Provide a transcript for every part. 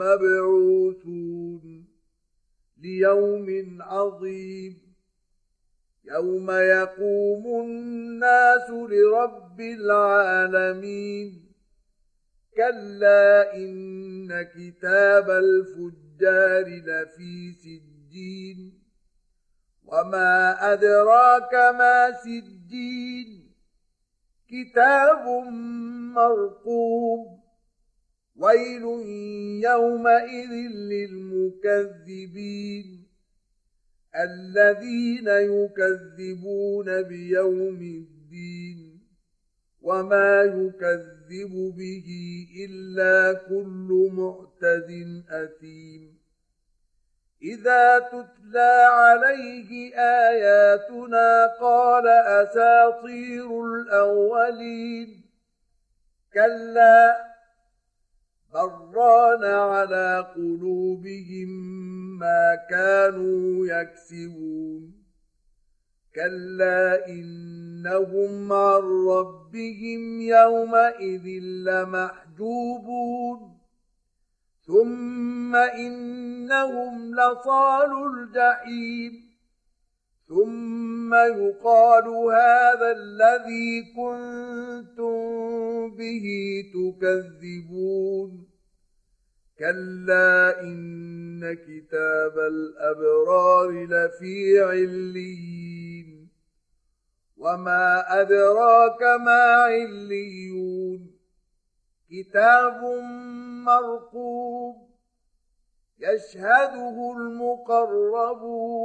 مبعوثون ليوم عظيم يوم يقوم الناس لرب العالمين كلا إن كتاب الفجار لفي سجين وما أدراك ما سجين كتاب مرقوم ويل يومئذ للمكذبين الذين يكذبون بيوم الدين وما يكذب به الا كل معتد اثيم اذا تتلى عليه اياتنا قال اساطير الاولين كلا بران على قلوبهم ما كانوا يكسبون كلا انهم عن ربهم يومئذ لمحجوبون ثم انهم لصالوا الجحيم ثم يقال هذا الذي كنتم به تكذبون كلا ان كتاب الابرار لفي عليين وما ادراك ما عليون كتاب مرقوب يشهده المقربون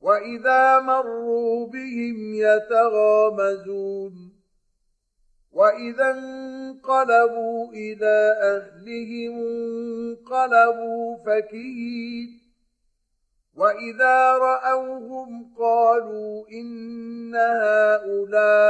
واذا مروا بهم يتغامزون واذا انقلبوا إلى اهلهم انقلبوا فكهين واذا راوهم قالوا ان هؤلاء